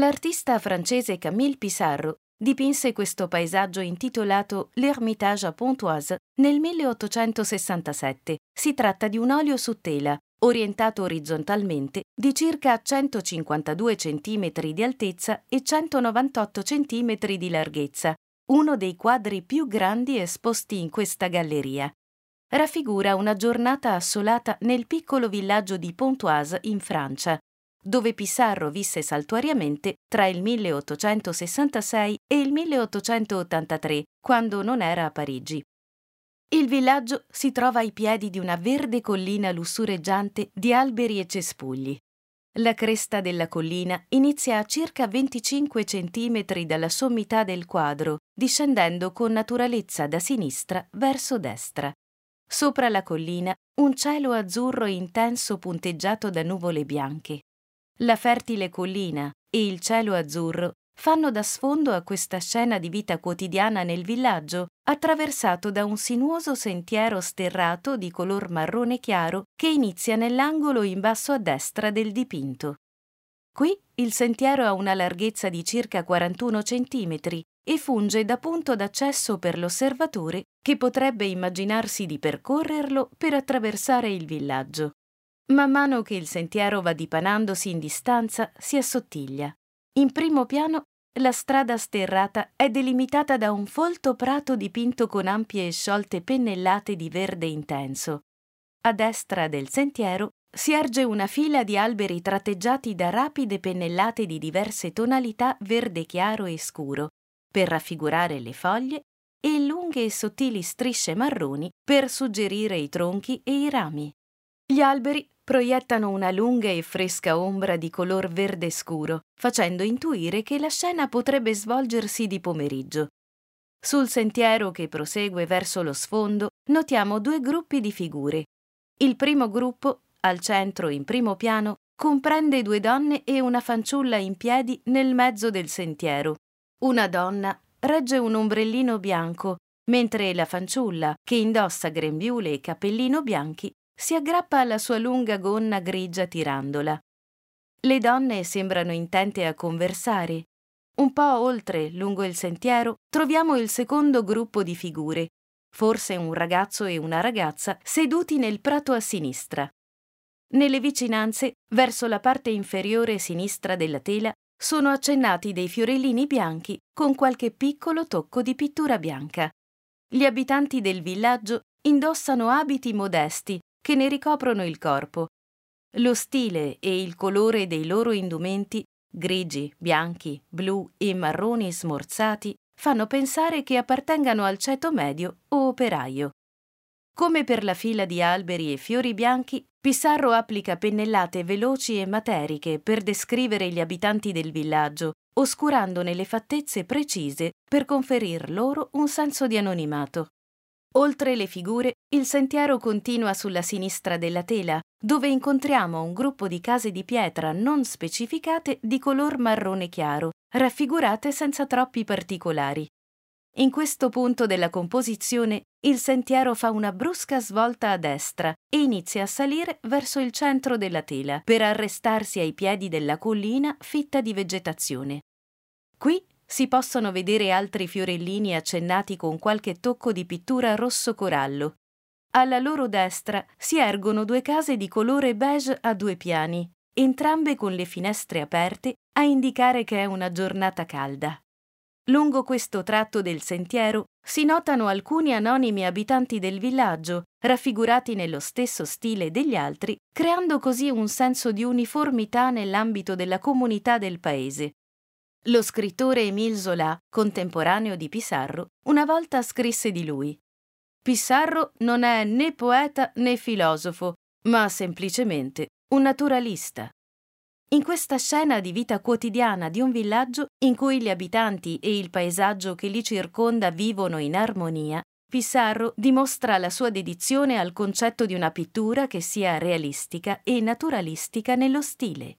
L'artista francese Camille Pissarro dipinse questo paesaggio intitolato L'Ermitage à Pontoise nel 1867. Si tratta di un olio su tela, orientato orizzontalmente, di circa 152 cm di altezza e 198 cm di larghezza, uno dei quadri più grandi esposti in questa galleria. Raffigura una giornata assolata nel piccolo villaggio di Pontoise in Francia, dove Pissarro visse saltuariamente tra il 1866 e il 1883, quando non era a Parigi. Il villaggio si trova ai piedi di una verde collina lussureggiante di alberi e cespugli. La cresta della collina inizia a circa 25 centimetri dalla sommità del quadro, discendendo con naturalezza da sinistra verso destra. Sopra la collina un cielo azzurro intenso punteggiato da nuvole bianche. La fertile collina e il cielo azzurro fanno da sfondo a questa scena di vita quotidiana nel villaggio, attraversato da un sinuoso sentiero sterrato di color marrone chiaro che inizia nell'angolo in basso a destra del dipinto. Qui il sentiero ha una larghezza di circa 41 cm e funge da punto d'accesso per l'osservatore che potrebbe immaginarsi di percorrerlo per attraversare il villaggio. Man mano che il sentiero va dipanandosi in distanza, si assottiglia. In primo piano la strada sterrata è delimitata da un folto prato dipinto con ampie e sciolte pennellate di verde intenso. A destra del sentiero si erge una fila di alberi tratteggiati da rapide pennellate di diverse tonalità verde chiaro e scuro, per raffigurare le foglie, e lunghe e sottili strisce marroni per suggerire i tronchi e i rami. Gli alberi proiettano una lunga e fresca ombra di color verde scuro, facendo intuire che la scena potrebbe svolgersi di pomeriggio. Sul sentiero che prosegue verso lo sfondo notiamo due gruppi di figure. Il primo gruppo, al centro in primo piano, comprende due donne e una fanciulla in piedi nel mezzo del sentiero. Una donna regge un ombrellino bianco, mentre la fanciulla, che indossa grembiule e cappellino bianchi, si aggrappa alla sua lunga gonna grigia tirandola. Le donne sembrano intente a conversare. Un po' oltre, lungo il sentiero, troviamo il secondo gruppo di figure, forse un ragazzo e una ragazza seduti nel prato a sinistra. Nelle vicinanze, verso la parte inferiore sinistra della tela, sono accennati dei fiorellini bianchi con qualche piccolo tocco di pittura bianca. Gli abitanti del villaggio indossano abiti modesti, che ne ricoprono il corpo. Lo stile e il colore dei loro indumenti, grigi, bianchi, blu e marroni smorzati, fanno pensare che appartengano al ceto medio o operaio. Come per la fila di alberi e fiori bianchi, Pissarro applica pennellate veloci e materiche per descrivere gli abitanti del villaggio, oscurandone le fattezze precise per conferir loro un senso di anonimato. Oltre le figure, il sentiero continua sulla sinistra della tela, dove incontriamo un gruppo di case di pietra non specificate di color marrone chiaro, raffigurate senza troppi particolari. In questo punto della composizione il sentiero fa una brusca svolta a destra e inizia a salire verso il centro della tela, per arrestarsi ai piedi della collina fitta di vegetazione. Qui si possono vedere altri fiorellini accennati con qualche tocco di pittura rosso corallo. Alla loro destra si ergono due case di colore beige a due piani, entrambe con le finestre aperte a indicare che è una giornata calda. Lungo questo tratto del sentiero si notano alcuni anonimi abitanti del villaggio, raffigurati nello stesso stile degli altri, creando così un senso di uniformità nell'ambito della comunità del paese. Lo scrittore Émile Zola, contemporaneo di Pissarro, una volta scrisse di lui Pissarro non è né poeta né filosofo, ma semplicemente un naturalista. In questa scena di vita quotidiana di un villaggio in cui gli abitanti e il paesaggio che li circonda vivono in armonia, Pissarro dimostra la sua dedizione al concetto di una pittura che sia realistica e naturalistica nello stile.